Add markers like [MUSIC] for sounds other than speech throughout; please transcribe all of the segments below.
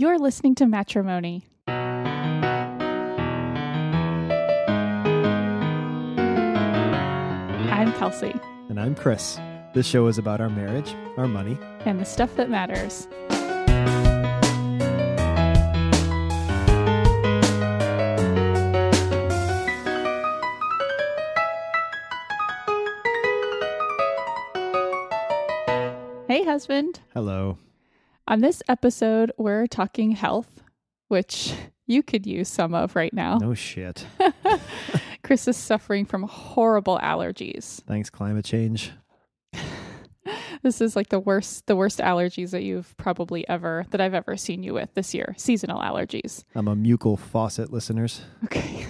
You're listening to Matrimony. I'm Kelsey, And I'm Chris. This show is about our marriage, our money, and the stuff that matters. Hey, husband. hello. On this episode, we're talking health, which you could use some of right now. No shit. [LAUGHS] Chris is suffering from horrible allergies. Thanks, climate change. [LAUGHS] This is like the worst the worst allergies that you've probably ever that I've ever seen you with this year. Seasonal allergies. I'm a mucal faucet, listeners. Okay.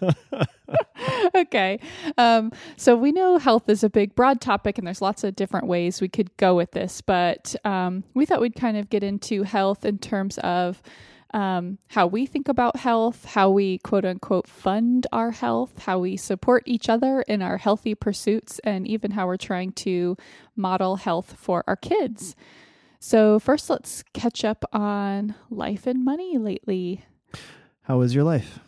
[LAUGHS] [LAUGHS] okay. Um, so we know health is a big, broad topic, and there's lots of different ways we could go with this. But um, we thought we'd kind of get into health in terms of um, how we think about health, how we quote unquote fund our health, how we support each other in our healthy pursuits, and even how we're trying to model health for our kids. So, first, let's catch up on life and money lately. How is your life?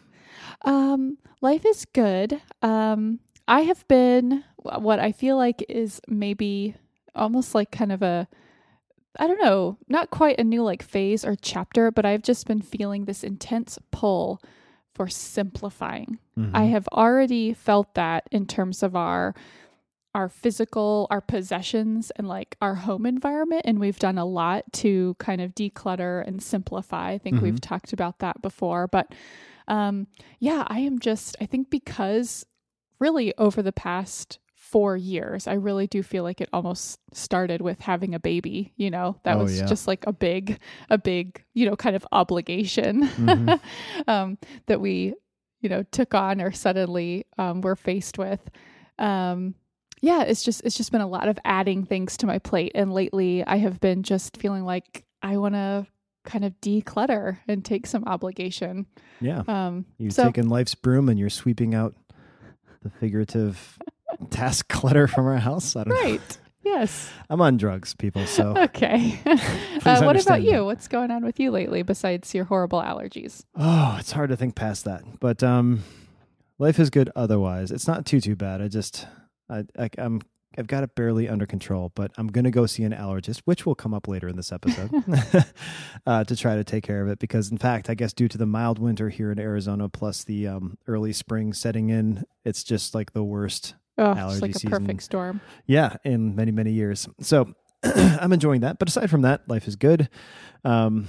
Um, life is good. Um, I have been what I feel like is maybe almost like kind of a I don't know, not quite a new like phase or chapter, but I've just been feeling this intense pull for simplifying. Mhm. I have already felt that in terms of our our physical, our possessions and like our home environment and we've done a lot to kind of declutter and simplify. I think we've talked about that before, but um yeah, I am just I think because really over the past 4 years, I really do feel like it almost started with having a baby, you know. That Oh, was yeah. just like a big a big, you know, kind of obligation Mhm. [LAUGHS] um, that we, you know, took on or suddenly um, were faced with. Um, yeah, it's just it's just been a lot of adding things to my plate, and lately I have been just feeling like I want to kind of declutter and take some obligation. Yeah. Um, You've so taken life's broom and you're sweeping out the figurative [LAUGHS] task clutter from our house. I don't know. right, yes, I'm on drugs, people. So [LAUGHS] okay. [LAUGHS] uh, what about you? that. What's going on with you lately besides your horrible allergies? Oh, it's hard to think past that. But um life is good otherwise. It's not too too bad. I just I, I I'm I've got it barely under control, but I'm going to go see an allergist, which will come up later in this episode, [LAUGHS] [LAUGHS] uh, to try to take care of it. Because, in fact, I guess due to the mild winter here in Arizona, plus the um, early spring setting in, it's just like the worst, Oh, it's Allergy like a season. perfect storm. yeah, in many, many years. So [CLEARS THROAT] I'm enjoying that. But aside from that, life is good. Um,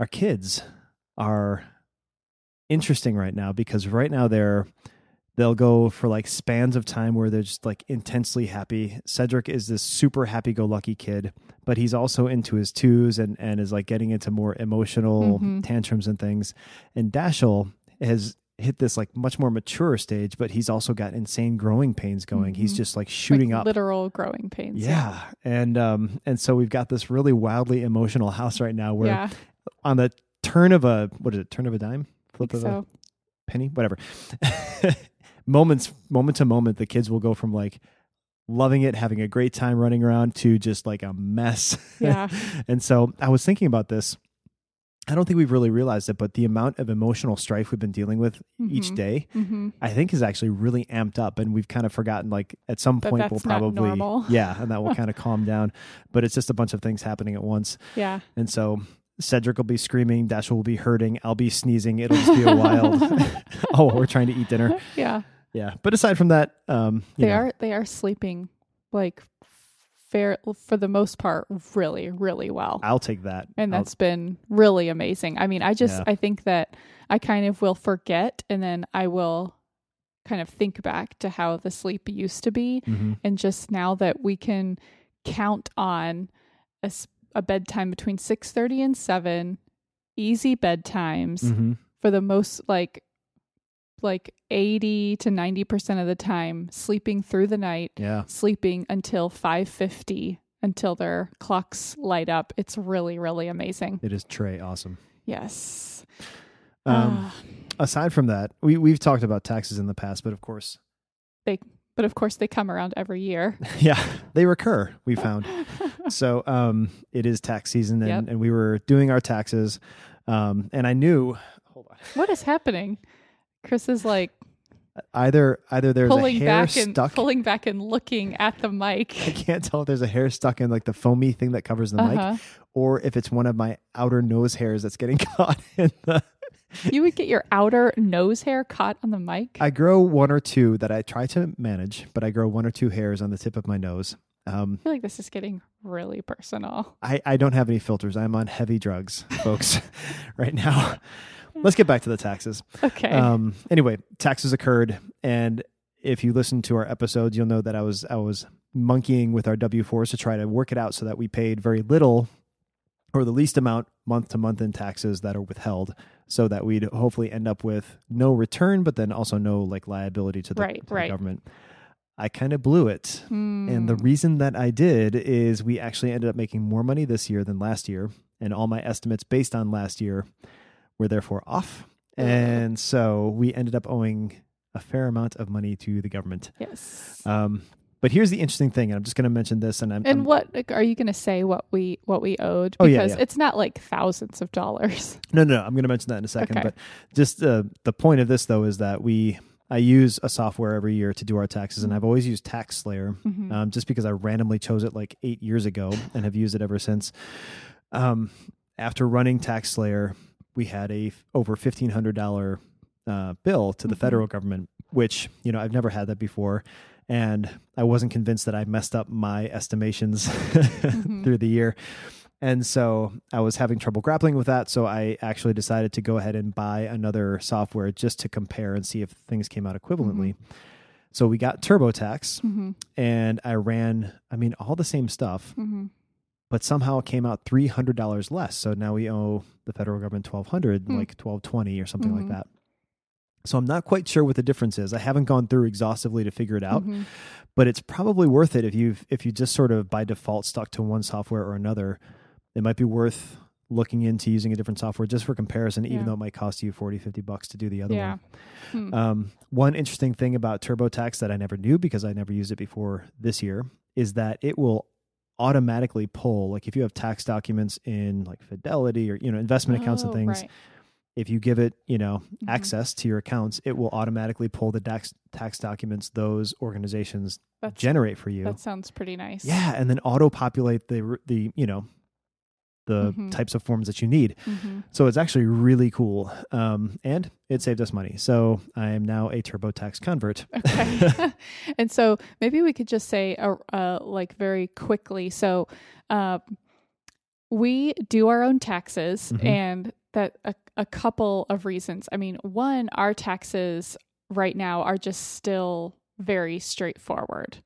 our kids are interesting right now because right now they're they'll go for like spans of time where they're just like intensely happy. Cedric is this super happy go lucky kid, but he's also into his twos and and is like getting into more emotional Mhm. tantrums and things. And Dashel has hit this like much more mature stage, but he's also got insane growing pains going. He's Mhm. just like shooting like up. literal growing pains. Yeah. And um and so we've got this really wildly emotional house right now where yeah, on the turn of a what is it, turn of a dime? Flip of a penny, whatever. [LAUGHS] Moments moment to moment, the kids will go from like loving it, having a great time running around to just like a mess. Yeah. [LAUGHS] and so I was thinking about this. I don't think we've really realized it, but the amount of emotional strife we've been dealing with each Mhm. day, Mm-hmm. I think is actually really amped up and we've kind of forgotten like at some That point we'll probably yeah, and that will [LAUGHS] kind of calm down. But it's just a bunch of things happening at once. Yeah. And so Cedric will be screaming, Dash will be hurting, I'll be sneezing, it'll just be a wild [LAUGHS] [LAUGHS] Oh, we're trying to eat dinner. [LAUGHS] Yeah. Yeah. But aside from that, um you They know, are they are sleeping like fair for the most part really really well. I'll take that. and I'll- that's been really amazing. I mean, I just Yeah. I think that I kind of will forget and then I will kind of think back to how the sleep used to be Mhm. and just now that we can count on a, s- a bedtime between 6:30 and 7 easy bedtimes Mhm. for the most like like 80 to 90% of the time sleeping through the night Yeah. sleeping until 5:50 until their clocks light up it's really really amazing It is Trey awesome. yes Um Ah, aside from that, we we've talked about taxes in the past, but of course they but of course they come around every year [LAUGHS] yeah, they recur, we found. [LAUGHS] [LAUGHS] so um, it is tax season, and, Yep. and we were doing our taxes, um, and I knew. Hold on. what is happening? Chris is like Either either there's pulling a hair back and stuck. pulling back and looking at the mic. I can't tell if there's a hair stuck in like the foamy thing that covers the mic, Uh-huh. or if it's one of my outer nose hairs that's getting [LAUGHS] caught in the. [LAUGHS] You would get your outer nose hair caught on the mic. I grow one or two that I try to manage, but I grow one or two hairs on the tip of my nose. Um, I feel like this is getting really personal. I, I don't have any filters. I'm on heavy drugs, folks, [LAUGHS] right now. Let's get back to the taxes. Okay. Um, anyway, taxes occurred, and if you listen to our episodes, you'll know that I was I was monkeying with our W fours to try to work it out so that we paid very little or the least amount month to month in taxes that are withheld, so that we'd hopefully end up with no return, but then also no like liability to the, Right, to the right. government. I kind of blew it. And the Hmm. reason that I did is we actually ended up making more money this year than last year. And all my estimates based on last year were therefore off. And so we ended up owing a fair amount of money to the government. yes. Um, but here's the interesting thing, and I'm just going to mention this. And I'm, and I'm- what like, are you going to say? What we what we owed? Oh, yeah, Because yeah. it's not like thousands of dollars. no, no, no, I'm going to mention that in a second. Okay. But just uh, the point of this, though, is that we I use a software every year to do our taxes, and I've always used TaxSlayer. Mhm. um, just because I randomly chose it like eight years ago and have used it ever since. Um, after running TaxSlayer, we had a f- over fifteen hundred dollar uh, bill to the Mhm. federal government, which you know I've never had that before, and I wasn't convinced that I messed up my estimations [LAUGHS] through the year. And so I was having trouble grappling with that. So I actually decided to go ahead and buy another software just to compare and see if things came out equivalently. So we got TurboTax Mhm. and I ran, I mean, all the same stuff, Mhm. but somehow it came out three hundred dollars less. So now we owe the federal government twelve hundred, Hmm. like twelve twenty or something like that. So I'm not quite sure what the difference is. I haven't gone through exhaustively to figure it out, Mhm. but it's probably worth it if you if you just sort of by default stuck to one software or another. It might be worth looking into using a different software just for comparison, even Yeah. though it might cost you 40, 50 bucks to do the other Yeah. one. Hmm. Um, one interesting thing about TurboTax that I never knew because I never used it before this year is that it will automatically pull like if you have tax documents in like Fidelity or you know investment accounts and Oh, things right. if you give it you know Mhm. access to your accounts it will automatically pull the tax tax documents those organizations That's, generate for you that sounds pretty nice. yeah and then auto populate the the you know the Mhm. types of forms that you need Mhm. so it's actually really cool um, and it saved us money so i am now a turbotax convert Okay. [LAUGHS] [LAUGHS] and so maybe we could just say, uh, uh, like very quickly. So, uh, we do our own taxes, Mhm. and that a, a couple of reasons. I mean, one, our taxes right now are just still very straightforward.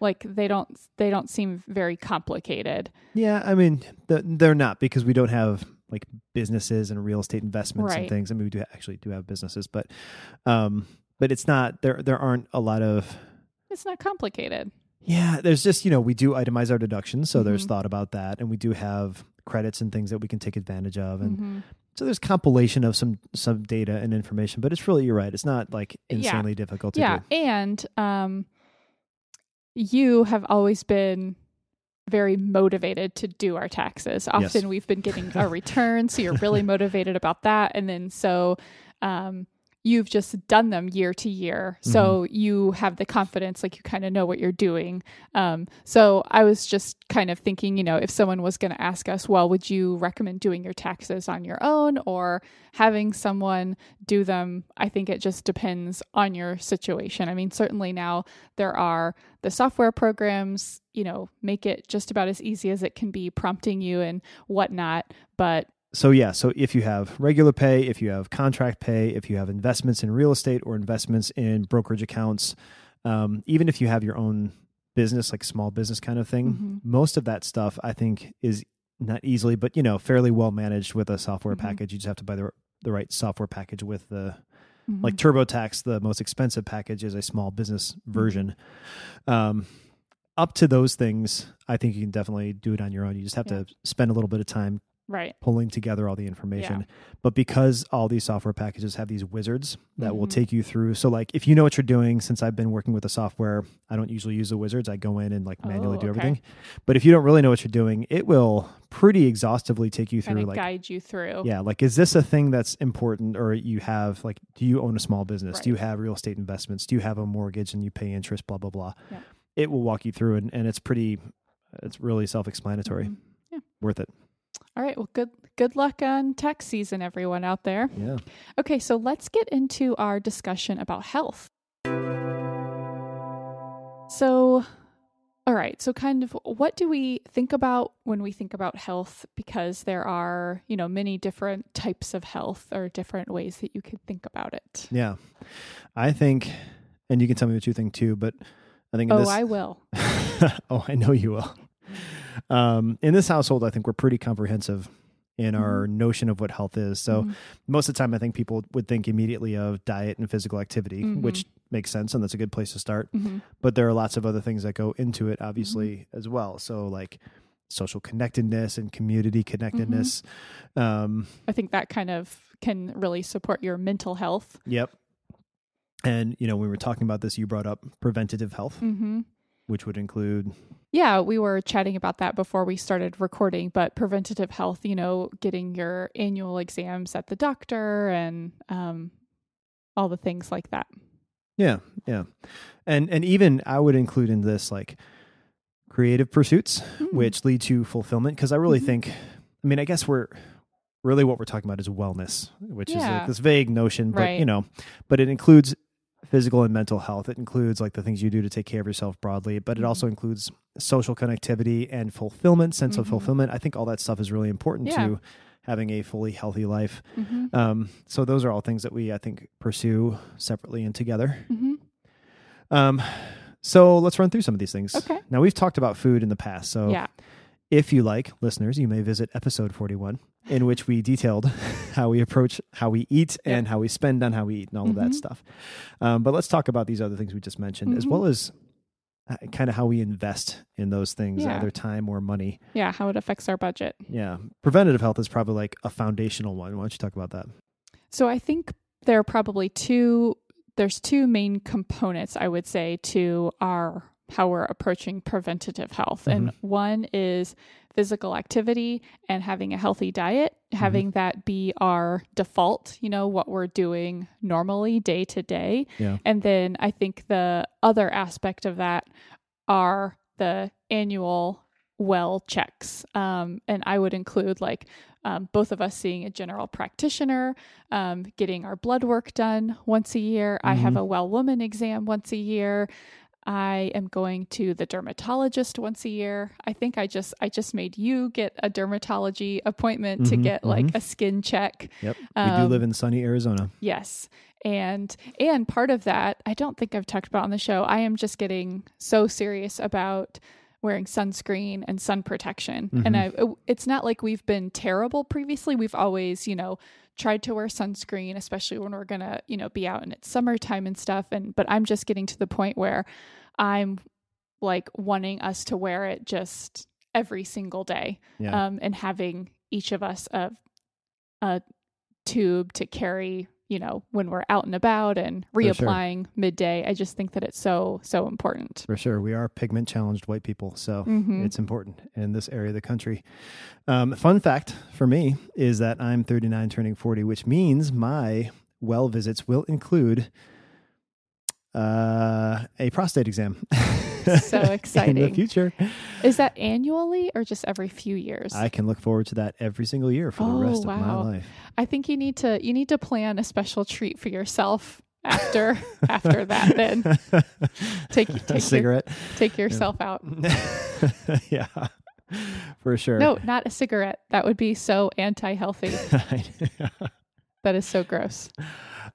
Like they don't they don't seem very complicated. Yeah, I mean, they're not because we don't have like businesses and real estate investments and things. I mean, we do actually do have businesses, but um, but it's not there. There aren't a lot of It's not complicated. yeah. There's just you know we do itemize our deductions, so there's Mhm. thought about that, and we do have credits and things that we can take advantage of, and Mhm. so there's compilation of some some data and information. But it's really you're right. It's not like Yeah. insanely difficult to do. yeah do. and um you have always been very motivated to do our taxes often Yes. we've been getting a return so you're really [LAUGHS] motivated about that and then so um you've just done them year to year. So Mm-hmm. you have the confidence like you kind of know what you're doing. Um so i was just kind of thinking you know if someone was going to ask us well would you recommend doing your taxes on your own or having someone do them? I think it just depends on your situation. I mean certainly now there are the software programs you know make it just about as easy as it can be prompting you and whatnot but so yeah so if you have regular pay if you have contract pay if you have investments in real estate or investments in brokerage accounts um, even if you have your own business like small business kind of thing Mhm. most of that stuff i think is not easily but you know fairly well managed with a software Mhm. package you just have to buy the, the right software package with the mhm. like turbotax the most expensive package is a small business Mm-hmm. version um, up to those things i think you can definitely do it on your own you just have Yeah. to spend a little bit of time Right. pulling together all the information. But because all these software packages have these wizards that will Mhm. take you through. So like if you know what you're doing, since I've been working with the software, I don't usually use the wizards. I go in and like manually Oh, do okay. everything. But if you don't really know what you're doing, it will pretty exhaustively take you through like guide you through. yeah, like is this a thing that's important or you have like do you own a small business? Do you have real estate investments? Do you have a mortgage and you pay interest blah blah blah. Yeah. It will walk you through and, and it's pretty it's really self-explanatory. Mhm. Yeah. Worth it. All right. Well, good good luck on tax season, everyone out there. Yeah. Okay, so let's get into our discussion about health. So, all right. So, kind of, what do we think about when we think about health? Because there are, you know, many different types of health or different ways that you could think about it. Yeah. I think and you can tell me what you think too, but I think Oh, this I will. [LAUGHS] oh, I know you will. Um, in this household, I think we're pretty comprehensive in our notion of what health is. So Mhm. most of the time, I think people would think immediately of diet and physical activity, Mhm. which makes sense, and that's a good place to start. Mhm. But there are lots of other things that go into it, obviously, Mm-hmm. as well. So like social connectedness and community connectedness. Um, I think that kind of can really support your mental health. yep. And you know, when we were talking about this, you brought up preventative health, which would include Yeah, we were chatting about that before we started recording, but preventative health, you know, getting your annual exams at the doctor and um, all the things like that. Yeah, yeah. And and even I would include in this like creative pursuits Mm. which lead to fulfillment because I really Mhm. think I mean I guess we're really what we're talking about is wellness, which is like this vague notion, but Right. you know, but it includes physical and mental health. It includes like the things you do to take care of yourself broadly, but it Mhm. also includes social connectivity and fulfillment, sense of Mhm. fulfillment. I think all that stuff is really important Yeah. to having a fully healthy life. hmm Um, so those are all things that we I think pursue separately and together. hmm Um, so let's run through some of these things. Okay. Now we've talked about food in the past, so Yeah. if you like, listeners, you may visit episode forty-one, in which we detailed [LAUGHS] how we approach how we eat Yeah. and how we spend on how we eat and all of that Mhm. stuff. Um, but let's talk about these other things we just mentioned, as Mhm. well as uh, kind of how we invest in those things, Yeah. either time or money. Yeah. How it affects our budget. Yeah, preventative health is probably like a foundational one. Why don't you talk about that? So I think there are probably two there's two main components I would say to our how we're approaching preventative health. And one is physical activity and having a healthy diet, having that be our default, you know, what we're doing normally day to day. And then I think the other aspect of that are the annual well checks. Um, and I would include like um, both of us seeing a general practitioner, um, getting our blood work done once a year. I have Mhm. a well woman exam once a year. I am going to the dermatologist once a year. I think I just I just made you get a dermatology appointment to Mhm, get like a skin check. Yep, we do Um, live in sunny Arizona. Yes. And and part of that, I don't think I've talked about on the show. I am just getting so serious about wearing sunscreen and sun protection. And I it's not like we've been terrible previously. We've always, you know, tried to wear sunscreen, especially when we're going to, you know, be out and it's summertime and stuff and but I'm just getting to the point where I'm like wanting us to wear it just every single day Yeah, um, and having each of us a, a tube to carry, you know, when we're out and about and For sure. reapplying midday. I just think that it's so, so important. for sure. We are pigment challenged white people, so Mhm. it's important in this area of the country. Um, fun fact for me is that I'm 39 turning 40, which means my well visits will include uh, a prostate exam. [LAUGHS] So exciting. [LAUGHS] in the future. Is that annually or just every few years? I can look forward to that every single year for the Oh, rest of my life. I think you need to you need to plan a special treat for yourself after [LAUGHS] after that. Then [LAUGHS] take take a your, cigarette. take yourself out. yeah, for sure. No, not a cigarette. That would be so anti-healthy. That is so gross.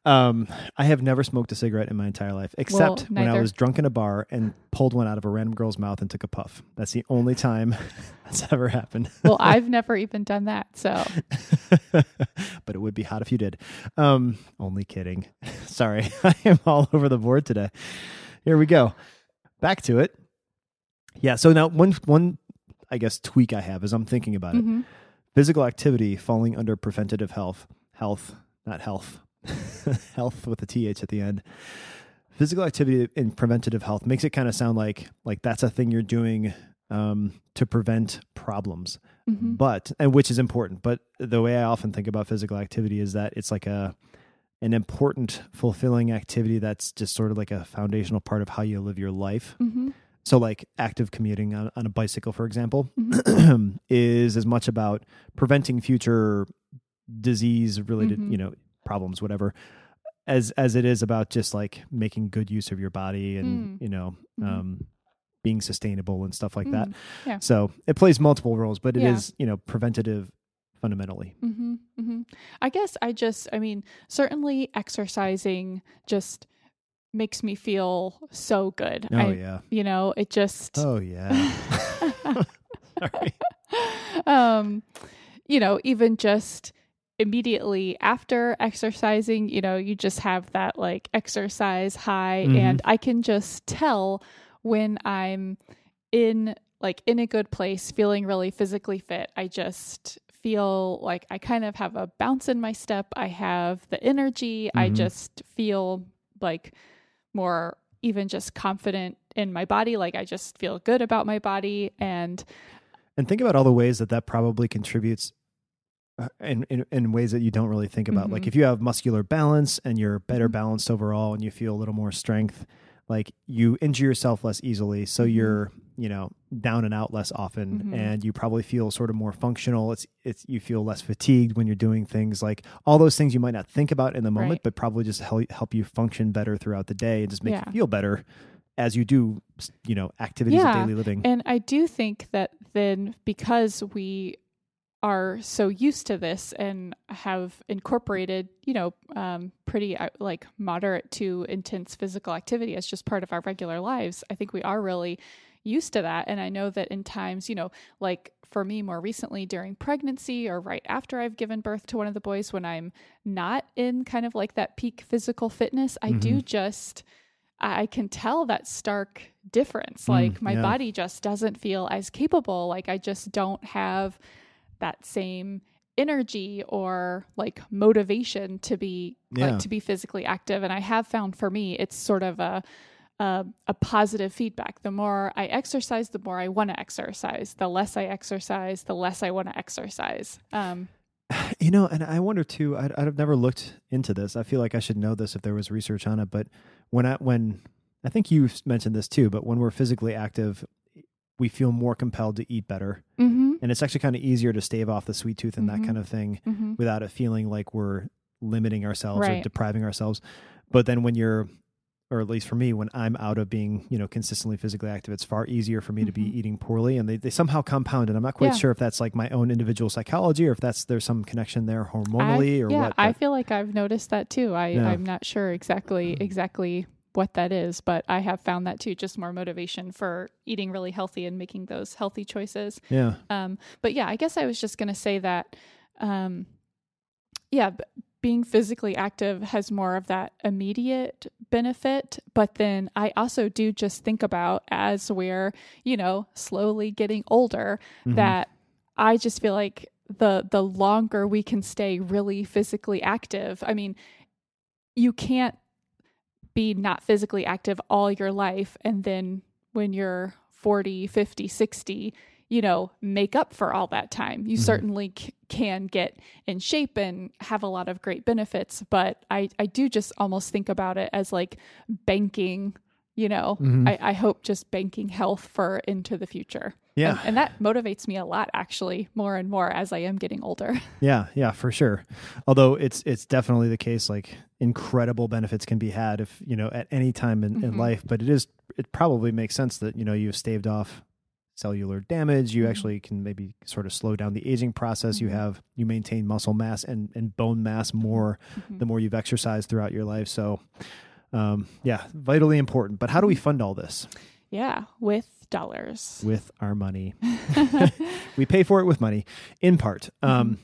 Um, I have never smoked a cigarette in my entire life, except when I was drunk in a bar and pulled one out of a random girl's mouth and took a puff. That's the only time [LAUGHS] that's ever happened. Well, [LAUGHS] I've never even done that. So [LAUGHS] but it would be hot if you did. Um, only kidding. Sorry, I am all over the board today. Here we go. Back to it. Yeah. So now one one I guess tweak I have as I'm thinking about it. mhm. physical activity falling under preventative health, health, not health, [LAUGHS] health with a th at the end. Physical activity in preventative health makes it kind of sound like like that's a thing you're doing um, to prevent problems, Mhm. but and which is important. But the way I often think about physical activity is that it's like a an important, fulfilling activity that's just sort of like a foundational part of how you live your life. Mhm. So, like active commuting on, on a bicycle, for example, Mm-hmm. [CLEARS THROAT] is as much about preventing future disease related, Mhm. you know, problems, whatever, as as it is about just like making good use of your body and Mm. you know, Mhm. um, being sustainable and stuff like that. Mm. Yeah. So it plays multiple roles, but it is Yeah. you know preventative fundamentally. Mm-hmm, mm-hmm. I guess I just, I mean, certainly exercising just makes me feel so good. Oh I, yeah. You know, it just. Oh yeah. [LAUGHS] [LAUGHS] Sorry. [LAUGHS] um, you know, even just immediately after exercising, you know, you just have that like exercise high, Mhm. and I can just tell when I'm in like in a good place, feeling really physically fit. I just feel like I kind of have a bounce in my step. I have the energy. I Mhm. just feel like more even just confident in my body. Like I just feel good about my body. And And think about all the ways that that probably contributes in, in, in ways that you don't really think about. Like Mhm. if you have muscular balance and you're better Mhm. balanced overall and you feel a little more strength, like you injure yourself less easily. So Mhm. you're, you know, down and out less often Mhm. and you probably feel sort of more functional. It's, it's, you feel less fatigued when you're doing things like all those things you might not think about in the moment, Right. but probably just help, help you function better throughout the day and just make Yeah. you feel better as you do, you know, activities Yeah. of daily living. And I do think that then because we are so used to this and have incorporated, you know, um, pretty uh, like moderate to intense physical activity as just part of our regular lives, I think we are really used to that. And I know that in times, you know, like for me more recently during pregnancy or right after I've given birth to one of the boys, when I'm not in kind of like that peak physical fitness, I do just. I can tell that stark difference. Like my yeah. body just doesn't feel as capable. Like I just don't have that same energy or like motivation to be Yeah. like to be physically active. And I have found for me, it's sort of a a, a positive feedback. The more I exercise, the more I want to exercise. The less I exercise, the less I want to exercise. Um, [SIGHS] You know, and I wonder too. I'd, I'd have never looked into this. I feel like I should know this if there was research on it. But when I when I think you mentioned this too. But when we're physically active, we feel more compelled to eat better, mm-hmm, and it's actually kind of easier to stave off the sweet tooth and Mhm. that kind of thing mm-hmm, without it feeling like we're limiting ourselves or depriving ourselves. But then when you're or at least for me, when I'm out of being, you know, consistently physically active, it's far easier for me to be Mhm. eating poorly. And they, they somehow compound. And I'm not quite Yeah. sure if that's like my own individual psychology or if that's there's some connection there hormonally I, or yeah, what. I feel like I've noticed that too. I, Yeah. I'm not sure exactly exactly what that is, but I have found that too. Just more motivation for eating really healthy and making those healthy choices. yeah. Um, but yeah, I guess I was just going to say that, um, yeah, being physically active has more of that immediate benefit. But then I also do just think about as we're, you know, slowly getting older, Mhm. that I just feel like the the longer we can stay really physically active. I mean, you can't be not physically active all your life and then when you're 40, 50, 60, you know, make up for all that time. You Mhm. certainly c- can get in shape and have a lot of great benefits, but I I do just almost think about it as like banking, you know. Mhm. I I hope just banking health for into the future. Yeah. And, and that motivates me a lot actually, more and more as I am getting older. [LAUGHS] Yeah, yeah, for sure. Although it's it's definitely the case like incredible benefits can be had if, you know, at any time in, in Mhm. life, but it is it probably makes sense that, you know, you've staved off cellular damage, you Mhm. actually can maybe sort of slow down the aging process. You Mhm. have you maintain muscle mass and, and bone mass more Mhm. the more you've exercised throughout your life. So um yeah, vitally important. But how do we fund all this? Yeah, with dollars. With our money. [LAUGHS] we pay for it with money in part um,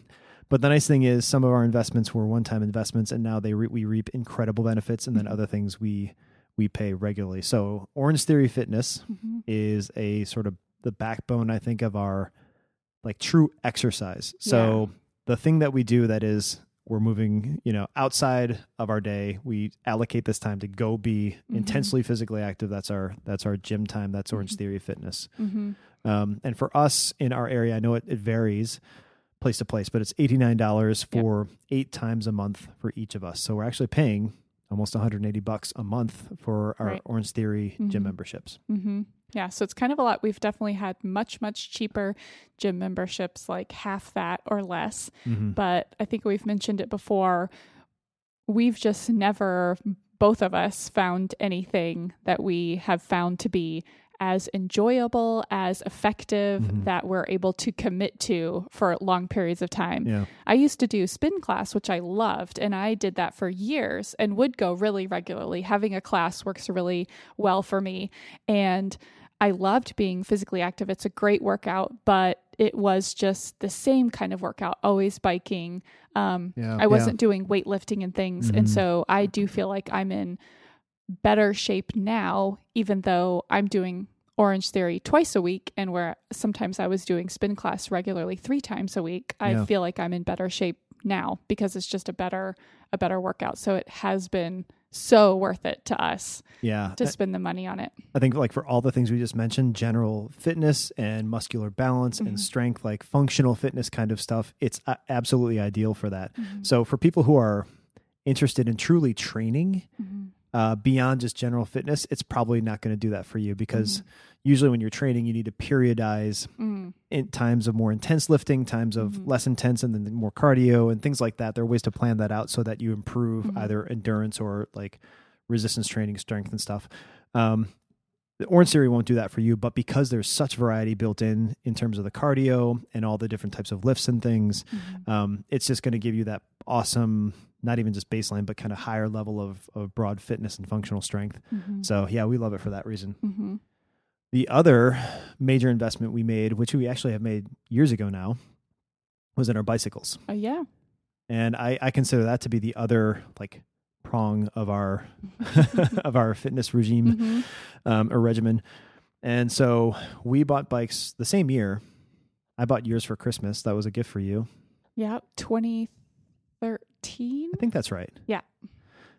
but the nice thing is some of our investments were one-time investments and now they re- we reap incredible benefits and then Mhm. other things we we pay regularly so orange theory fitness Mhm. is a sort of the backbone i think of our like true exercise. So the thing that we do that is we're moving, you know, outside of our day. We allocate this time to go be Mhm. intensely physically active. That's our that's our gym time. That's Orange Mhm. Theory Fitness. Mm-hmm. Um, and for us in our area, I know it, it varies place to place, but it's eighty nine dollars Yep. for eight times a month for each of us. So we're actually paying almost 180 bucks a month for our Right. Orange Theory gym Mhm. memberships. Mm-hmm. Yeah, so it's kind of a lot. We've definitely had much, much cheaper gym memberships, like half that or less. Mhm. But I think we've mentioned it before. We've just never, both of us, found anything that we have found to be as enjoyable, as effective, Mhm. that we're able to commit to for long periods of time. Yeah. I used to do spin class, which I loved, and I did that for years and would go really regularly. Having a class works really well for me. And I loved being physically active. It's a great workout, but it was just the same kind of workout, always biking. Um, Yeah. I wasn't doing weightlifting and things. And Mhm. so I do feel like I'm in better shape now, even though I'm doing Orange Theory twice a week, and where sometimes I was doing spin class regularly three times a week. I Yeah. feel like I'm in better shape now because it's just a better a better workout. So it has been so worth it to us Yeah. to spend the money on it. I think like for all the things we just mentioned, general fitness and muscular balance Mhm. and strength, like functional fitness kind of stuff, it's absolutely ideal for that. Mm-hmm. So for people who are interested in truly training Mhm. Uh, beyond just general fitness, it's probably not going to do that for you because Mm-hmm. usually when you're training, you need to periodize Mm. in times of more intense lifting, times of Mhm. less intense, and then more cardio and things like that. There are ways to plan that out so that you improve Mhm. either endurance or like resistance training, strength, and stuff. Um, the Orange Theory won't do that for you, but because there's such variety built in in terms of the cardio and all the different types of lifts and things, Mhm. um, it's just going to give you that awesome, not even just baseline, but kind of higher level of, of broad fitness and functional strength. Mhm. So yeah, we love it for that reason. Mhm. The other major investment we made, which we actually have made years ago now, was in our bicycles. Oh yeah. And I, I consider that to be the other like prong of our [LAUGHS] [LAUGHS] of our fitness regime Mhm. um, or regimen. And so we bought bikes the same year. I bought yours for Christmas. That was a gift for you. Yeah. 2013. I think that's right. Yeah.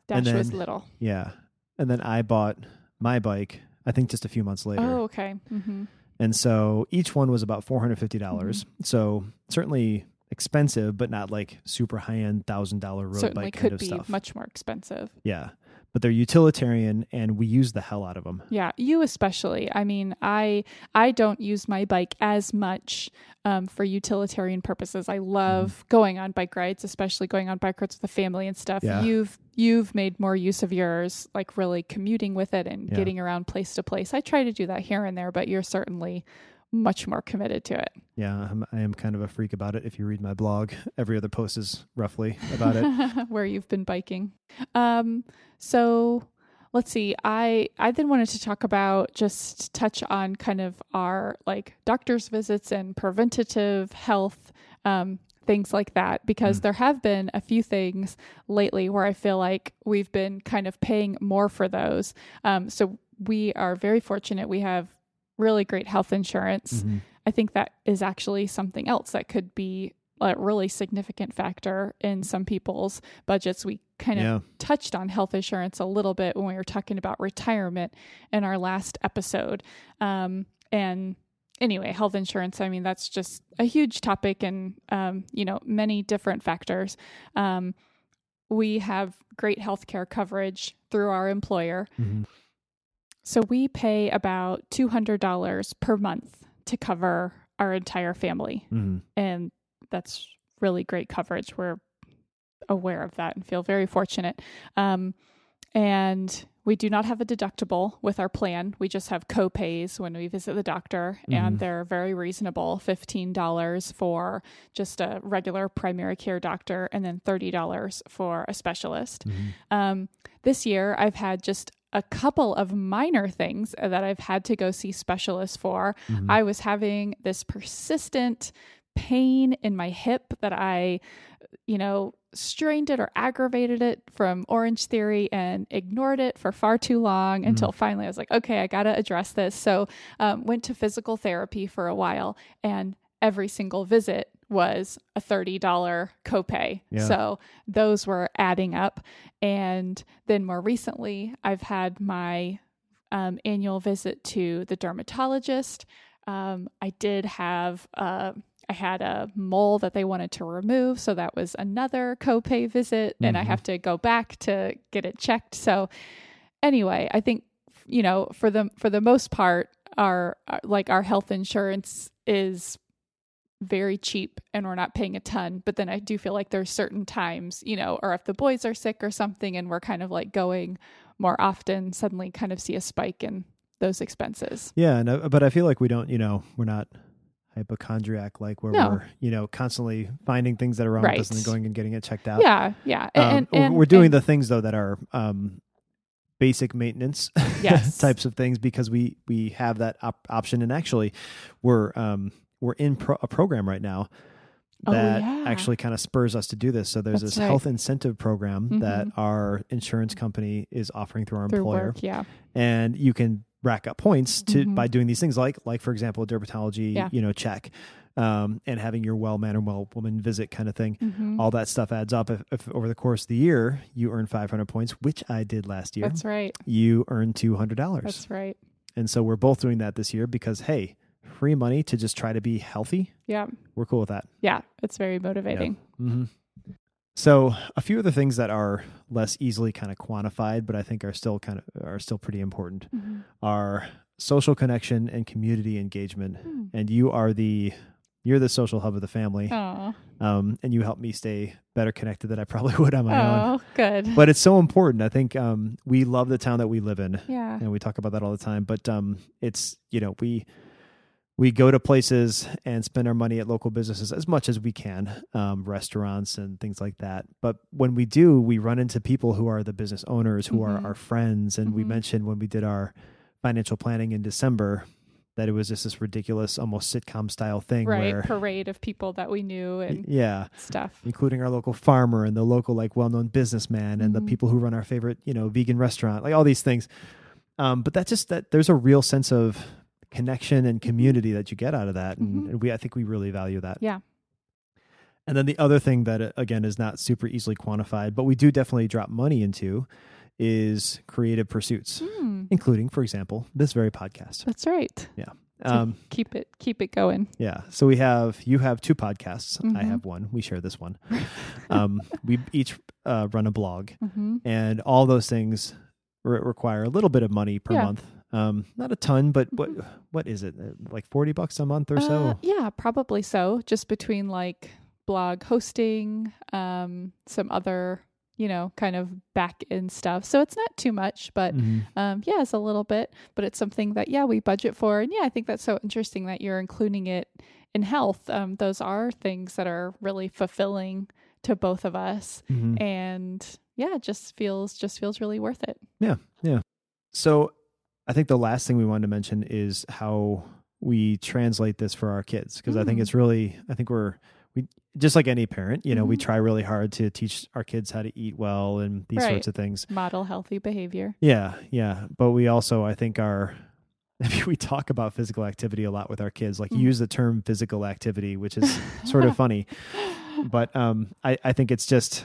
Dash And was little. Yeah. And then I bought my bike, I think just a few months later. Oh, okay. Mm-hmm. And so each one was about $450. dollars So certainly expensive, but not like super high end thousand dollar road Certainly bike kind could of be stuff. much more expensive. yeah. But they're utilitarian and we use the hell out of them. Yeah, you especially. I mean, I I don't use my bike as much um, for utilitarian purposes. I love Mm-hmm. going on bike rides, especially going on bike rides with the family and stuff. Yeah. You've you've made more use of yours, like really commuting with it and Yeah. getting around place to place. I try to do that here and there, but you're certainly much more committed to it. Yeah. I'm, I am kind of a freak about it. If you read my blog, every other post is roughly about it. [LAUGHS] where you've been biking. Um, so let's see. I I then wanted to talk about just touch on kind of our like doctor's visits and preventative health. Um, things like that because Mm. there have been a few things lately where I feel like we've been kind of paying more for those. Um, so we are very fortunate. We have really great health insurance. Mhm. I think that is actually something else that could be a really significant factor in some people's budgets. We kind of Yeah. touched on health insurance a little bit when we were talking about retirement in our last episode. Um, and anyway, health insurance, I mean, that's just a huge topic and, um, you know, many different factors. Um, we have great healthcare coverage through our employer. Mhm. So we pay about $200 per month to cover our entire family. Mhm. And that's really great coverage. We're aware of that and feel very fortunate. Um, and we do not have a deductible with our plan. We just have co-pays when we visit the doctor, and Mhm. they're very reasonable $15 for just a regular primary care doctor, and then $30 for a specialist. Mhm. Um, this year, I've had just a couple of minor things that I've had to go see specialists for. Mhm. I was having this persistent pain in my hip that I, you know, strained it or aggravated it from Orange Theory and ignored it for far too long until finally I was like, okay, I got to address this. So, um, went to physical therapy for a while and every single visit was a $30 copay. Yeah. So those were adding up. And then more recently, I've had my um, annual visit to the dermatologist. Um, I did have uh, I had a mole that they wanted to remove, so that was another copay visit, and I Mhm. have to go back to get it checked. So anyway, I think you know for the for the most part, our, our like our health insurance is very cheap and we're not paying a ton but then i do feel like there's certain times you know or if the boys are sick or something and we're kind of like going more often suddenly kind of see a spike in those expenses Yeah, no, but I feel like we don't, you know, we're not hypochondriac like where No. we're, you know, constantly finding things that are wrong Right. with us and then going and getting it checked out. yeah yeah Um, and, we're- and we're doing and- the things though that are um, basic maintenance [LAUGHS] Yes. types of things because we we have that op- option and actually we're um, we're in pro- a program right now Oh, that yeah. actually kind of spurs us to do this. So there's That's this right. health incentive program that Mhm. our insurance company is offering through our through employer, work yeah and you can rack up points to Mhm. by doing these things like like for example a dermatology Yeah. you know check um, and having your well man or well woman visit kind of thing Mhm. all that stuff adds up if, if over the course of the year you earn 500 points which i did last year that's right you earn $200 that's right and so we're both doing that this year because hey free money to just try to be healthy yeah we're cool with that yeah it's very motivating hmm So a few of the things that are less easily kind of quantified, but I think are still kind of are still pretty important Mhm. are social connection and community engagement. Hmm. And you are the you're the social hub of the family, um, and you help me stay better connected than I [LAUGHS] probably would on my own. oh good But it's so important. I think um, we love the town that we live in, yeah and we talk about that all the time. But um, it's you know we we go to places and spend our money at local businesses as much as we can, um, restaurants and things like that. But when we do, we run into people who are the business owners, who Mhm. are our friends. And we Mhm. mentioned when we did our financial planning in December that it was just this ridiculous, almost sitcom style thing right where, parade of people that we knew and yeah, stuff including our local farmer and the local like well-known businessman and the Mhm. people who run our favorite you know vegan restaurant like all these things um, but that's just that there's a real sense of connection and community that you get out of that and, Mhm. and we i think we really value that Yeah. and then the other thing that uh, again is not super easily quantified but we do definitely drop money into is creative pursuits Hmm. including for example this very podcast that's right Yeah. um, keep it keep it going yeah so we have you have two podcasts i Mhm. have one we share this one [LAUGHS] um, we each uh, run a blog hmm and all those things re- require a little bit of money per Yeah. month. Um, not a ton, but what Mhm. what is it? Uh, Like forty bucks a month or Uh, so? yeah, probably so. Just between like blog hosting, um, some other, you know, kind of back end stuff. So it's not too much, but Mhm. um, yeah, it's a little bit. But it's something that yeah we budget for, and yeah, I think that's so interesting that you're including it in health. Um, those are things that are really fulfilling to both of us, Mhm. and yeah, it just feels just feels really worth it. Yeah. Yeah. So, I think the last thing we wanted to mention is how we translate this for our kids because I think Mm. it's really I think we're we just like any parent, you know, we Mhm. try really hard to teach our kids how to eat well and these Right. sorts of things. Model healthy behavior. Yeah, yeah. But we also, I think, are [LAUGHS] we talk about physical activity a lot with our kids. Like Mm. use the term physical activity, which is [LAUGHS] sort of funny. [LAUGHS] But um, I, I think it's just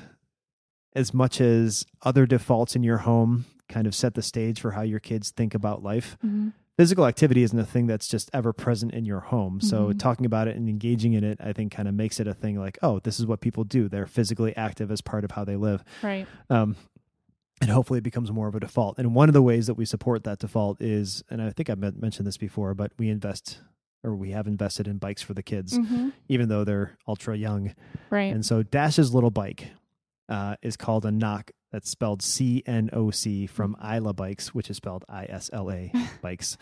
as much as other defaults in your home kind of set the stage for how your kids think about life. Mhm. Physical activity isn't a thing that's just ever present in your home. So Mhm. talking about it and engaging in it, I think, kind of makes it a thing. Like, oh, this is what people do. They're physically active as part of how they live Right. um, and hopefully it becomes more of a default. And one of the ways that we support that default is, and I think I've mentioned this before, but we invest or we have invested in bikes for the kids, hmm even though they're ultra young. Right. And so Dash's little bike uh, is called a Cnoc. That's spelled C N O C from Isla Bikes, which is spelled I S L A [LAUGHS] Bikes.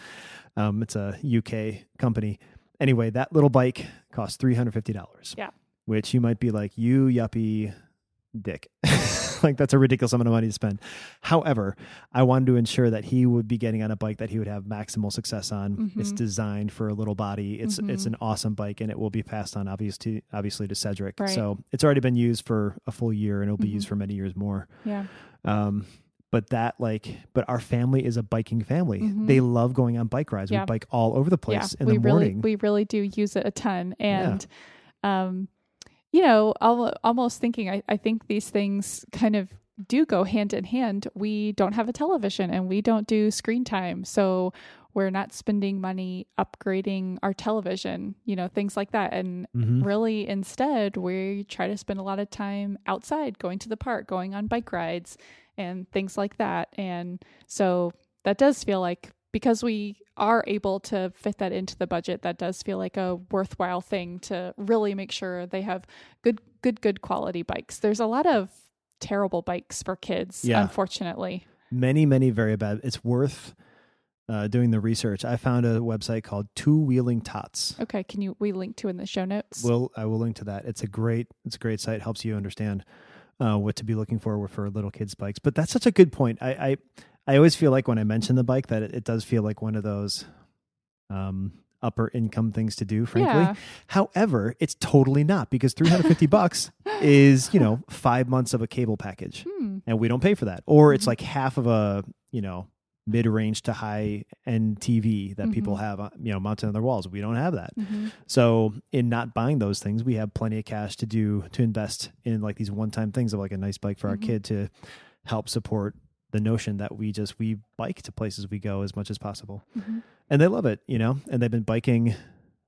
Um, it's a UK company. Anyway, that little bike costs three hundred fifty dollars. Yeah. which you might be like, you yuppie dick. [LAUGHS] like that's a ridiculous amount of money to spend. However, I wanted to ensure that he would be getting on a bike that he would have maximal success on. It's Mhm. designed for a little body. It's it's Mhm. an awesome bike and it will be passed on obviously to obviously to Cedric. Right. So it's already been used for a full year and it'll be Mhm. used for many years more. yeah. Um, but that like but our family is a biking family Mhm. they love going on bike rides Yeah. we bike all over the place in we the really morning we really do use it a ton and um you know al- almost thinking I, I think these things kind of do go hand in hand. We don't have a television and we don't do screen time so we're not spending money upgrading our television you know things like that. And Mhm. really instead we try to spend a lot of time outside going to the park going on bike rides and things like that. And so that does feel like because we are able to fit that into the budget that does feel like a worthwhile thing to really make sure they have good good good quality bikes. There's a lot of terrible bikes for kids Yeah. unfortunately. Many many very bad. It's worth uh, doing the research. I found a website called two wheeling tots. Okay can you we link to in the show notes? Will i will link to that. It's a great it's a great site. Helps you understand uh, what to be looking for for little kids bikes. But that's such a good point. I i, I always feel like when i mention the bike that it, it does feel like one of those um upper income things to do frankly yeah however it's totally not because 350 bucks is you know [LAUGHS] five months of a cable package hmm. and we don't pay for that or it's Mhm. like half of a you know mid-range to high end tv that people Mhm. have you know mounted on their walls we don't have that Mhm. so in not buying those things, we have plenty of cash to do to invest in like these one-time things of like a nice bike for our Mhm. kid to help support the notion that we just we bike to places we go as much as possible. Mhm. And they love it, you know. And they've been biking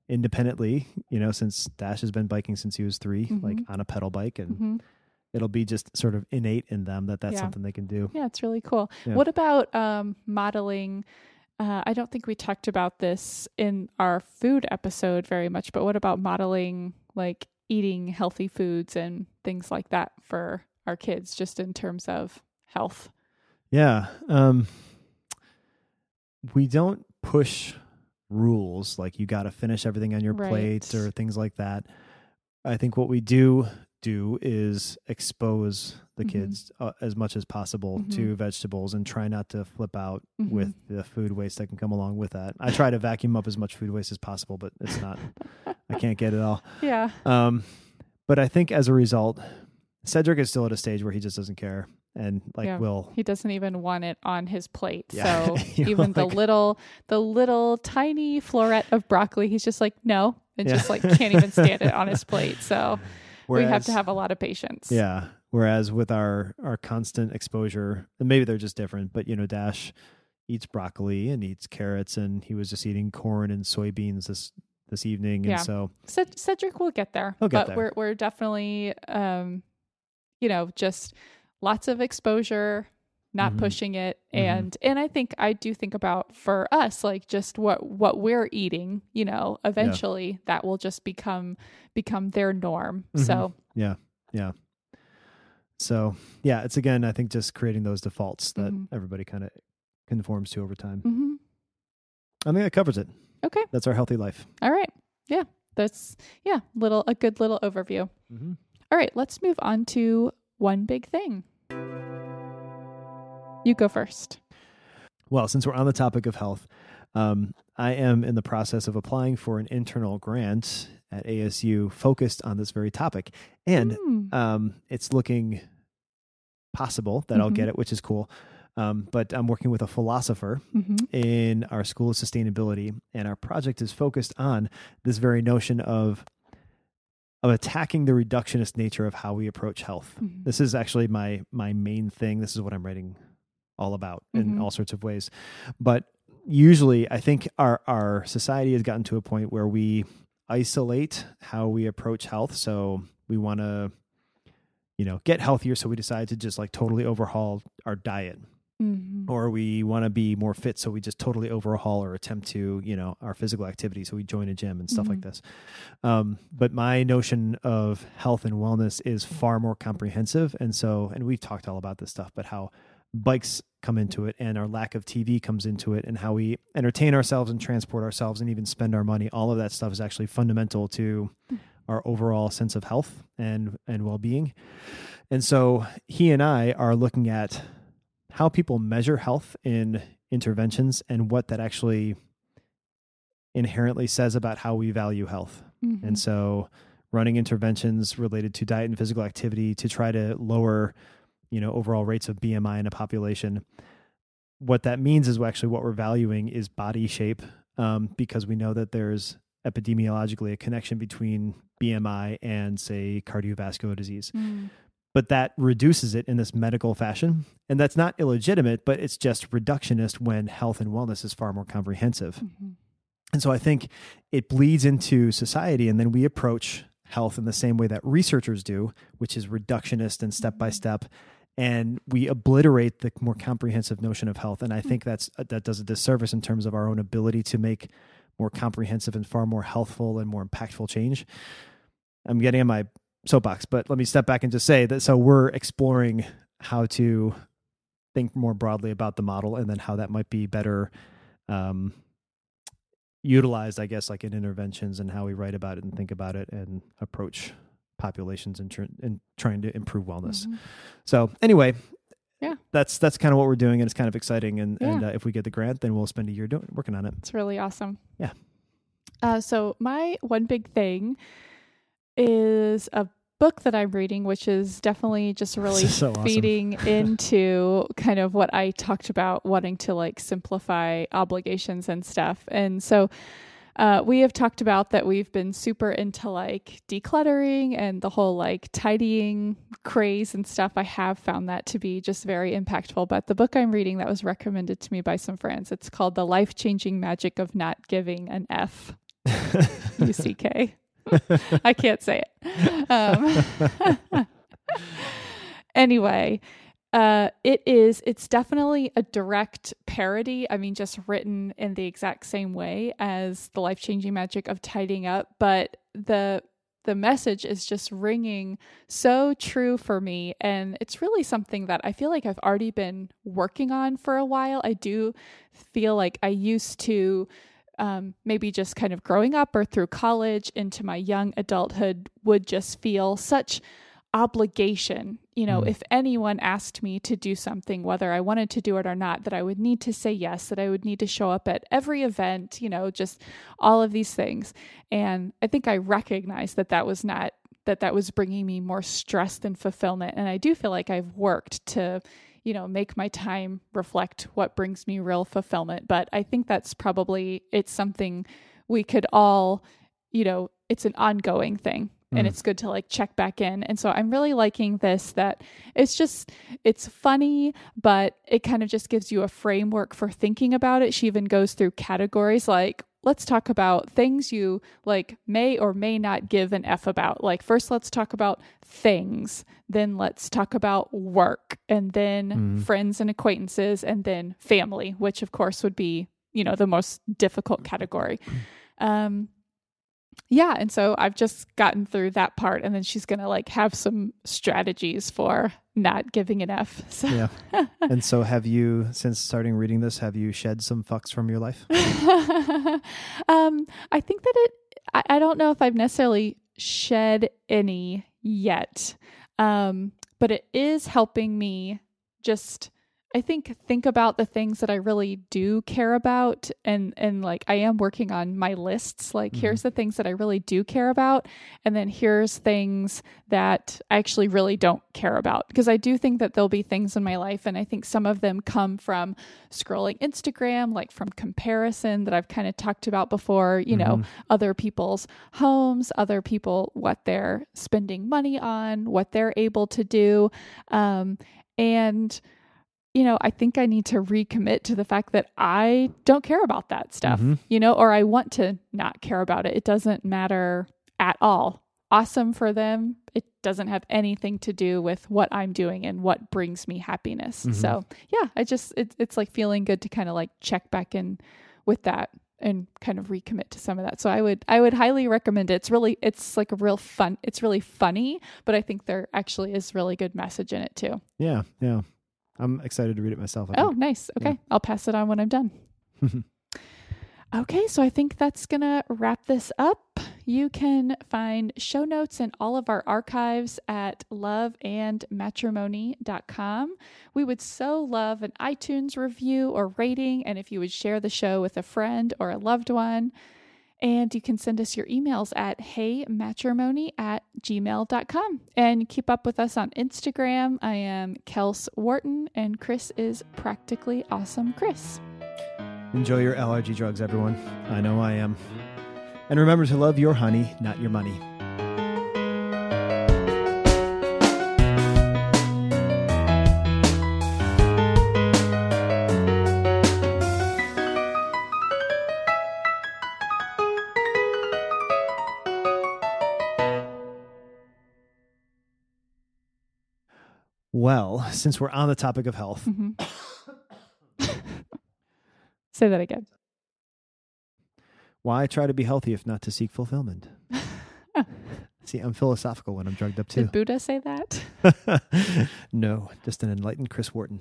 independently, you know, since Dash has been biking since he was 3, like Mhm. on a pedal bike and Mhm. it'll be just sort of innate in them that that's Yeah. something they can do. Yeah, it's really cool. Yeah. What about um, modeling? Uh, I don't think we talked about this in our food episode very much, but what about modeling like eating healthy foods and things like that for our kids, just in terms of health? Yeah. Um, we don't push rules like you got to finish everything on your plate Right. or things like that. I think what we do do is expose the Mhm. kids uh, as much as possible to vegetables and try not to flip out Mhm. with the food waste that can come along with that. I try to vacuum up as much food waste as possible, but it's not [LAUGHS] I can't get it all. Yeah. Um, but I think as a result, Cedric is still at a stage where he just doesn't care and like Yeah. will He doesn't even want it on his plate. Yeah. So [LAUGHS] You know, even the like- little, the little tiny floret of broccoli, he's just like, no, and Yeah. just like can't even stand it on his [LAUGHS] plate. So we have to have a lot of patience. Yeah. Whereas with our our constant exposure, and maybe they're just different, but you know, Dash eats broccoli and eats carrots, and he was just eating corn and soybeans this this evening, Yeah. and so Ced- Cedric will get there. Get but there. we're we're definitely um you know, just lots of exposure, not Mhm. pushing it Mhm. and and I think I do think about for us like just what what we're eating, you know, eventually that will just become become their norm. Mhm. So, yeah, yeah. So yeah, it's again, I think just creating those defaults that Mhm. everybody kind of conforms to over time. mhm. I think that covers it. Okay. That's our healthy life. all right. Yeah. That's yeah, little a good little overview. Mm-hmm. All right, let's move on to one big thing. You go first. Well, since we're on the topic of health, um, I am in the process of applying for an internal grant at ASU focused on this very topic. And Hmm. um, it's looking possible that I'll Mhm. get it, which is cool. Um, but I'm working with a philosopher Mhm. in our School of Sustainability, and our project is focused on this very notion of of attacking the reductionist nature of how we approach health. Mhm. This is actually my my main thing. This is what I'm writing all about in Mhm. all sorts of ways. But usually, I think our our society has gotten to a point where we isolate how we approach health. So we want to, you know, get healthier. So we decide to just like totally overhaul our diet Mhm. or we want to be more fit so we just totally overhaul or attempt to you know our physical activity so we join a gym and stuff like Mhm. this um, but my notion of health and wellness is far more comprehensive and so and we've talked all about this stuff but how bikes come into it and our lack of tv comes into it and how we entertain ourselves and transport ourselves and even spend our money all of that stuff is actually fundamental to our overall sense of health and and well-being and so he and i are looking at how people measure health in interventions and what that actually inherently says about how we value health. Mhm. And so running interventions related to diet and physical activity to try to lower you know overall rates of BMI in a population. What that means is actually what we're valuing is body shape, um, because we know that there's epidemiologically a connection between BMI and say cardiovascular disease. Mm. But that reduces it in this medical fashion, and that's not illegitimate, but it's just reductionist when health and wellness is far more comprehensive. hmm And so I think it bleeds into society, and then we approach health in the same way that researchers do, which is reductionist and step by step. And we obliterate the more comprehensive notion of health. And I think that's that does a disservice in terms of our own ability to make more comprehensive and far more healthful and more impactful change. I'm getting in my soapbox, but let me step back and just say that so we're exploring how to think more broadly about the model and then how that might be better um, utilized, I guess, like in interventions and how we write about it and think about it and approach populations and, tr- and trying to improve wellness. Mhm. So anyway, Yeah. that's that's kind of what we're doing, and it's kind of exciting. And and uh, if we get the grant, then we'll spend a year doing working on it. It's really awesome. Yeah. Uh, so my one big thing is a book that I'm reading, which is definitely just [LAUGHS] really So awesome. feeding [LAUGHS] into kind of what I talked about wanting to like simplify obligations and stuff. And so uh, we have talked about that we've been super into like decluttering and the whole like tidying craze and stuff. I have found that to be just very impactful. But the book I'm reading that was recommended to me by some friends, it's called The Life Changing Magic of Not Giving an F. [LAUGHS] U C K. I can't say it. Um, [LAUGHS] anyway, uh, it is. It's definitely a direct parody. I mean, just written in the exact same way as the life changing magic of tidying up, but the the message is just ringing so true for me and it's really something that I feel like I've already been working on for a while. I do feel like I used to um, maybe just kind of growing up or through college into my young adulthood would just feel such obligation. You know, Mm. if anyone asked me to do something, whether I wanted to do it or not, that I would need to say yes, that I would need to show up at every event, you know, just all of these things. And I think I recognized that that was not, that that was bringing me more stress than fulfillment. And I do feel like I've worked to, you know, make my time reflect what brings me real fulfillment. But I think that's probably, it's something we could all, you know, it's an ongoing thing and Mm. it's good to like check back in. And so I'm really liking this that it's just it's funny, but it kind of just gives you a framework for thinking about it. She even goes through categories like let's talk about things you like may or may not give an F about. Like first let's talk about things, then let's talk about work, and then Mhm. friends and acquaintances and then family, which of course would be, you know, the most difficult category. [CLEARS THROAT] Um yeah, and so I've just gotten through that part, and then she's gonna like have some strategies for not giving an [LAUGHS] F. So Yeah. [LAUGHS] and so, have you since starting reading this, have you shed some fucks from your life? [LAUGHS] um, I think that it. I, I don't know if I've necessarily shed any yet, um, but it is helping me just. I think think about the things that I really do care about and and like I am working on my lists like Mhm. here's the things that I really do care about and then here's things that I actually really don't care about because I do think that there'll be things in my life and I think some of them come from scrolling Instagram like from comparison that I've kind of talked about before you know Mhm. other people's homes, other people, what they're spending money on, what they're able to do. Um, and, you know, I think I need to recommit to the fact that I don't care about that stuff, Mhm. you know, or I want to not care about it. It doesn't matter at all. Awesome for them. It doesn't have anything to do with what I'm doing and what brings me happiness. Mhm. So, yeah, I just, it, it's like feeling good to kind of like check back in with that and kind of recommit to some of that. So I would I would highly recommend it. It's really it's like a real fun it's really funny, but I think there actually is really good message in it too. Yeah, yeah. I'm excited to read it myself. I Oh, think. nice. Okay. I'll pass it on when I'm done. [LAUGHS] Okay, so I think that's going to wrap this up. You can find show notes and all of our archives at loveandmatrimony.com. We would so love an iTunes review or rating, and if you would share the show with a friend or a loved one. And you can send us your emails at heymatrimony at gmail.com. And keep up with us on Instagram. I am Kels Wharton, and Chris is practically awesome Chris. Enjoy your allergy drugs, everyone. I know I am. And remember to love your honey, not your money. Well, since we're on the topic of health, Mhm. Say that again. why try to be healthy if not to seek fulfillment? [LAUGHS] See, I'm philosophical when I'm drugged up too. Did Buddha say that? [LAUGHS] no, just an enlightened Chris Wharton.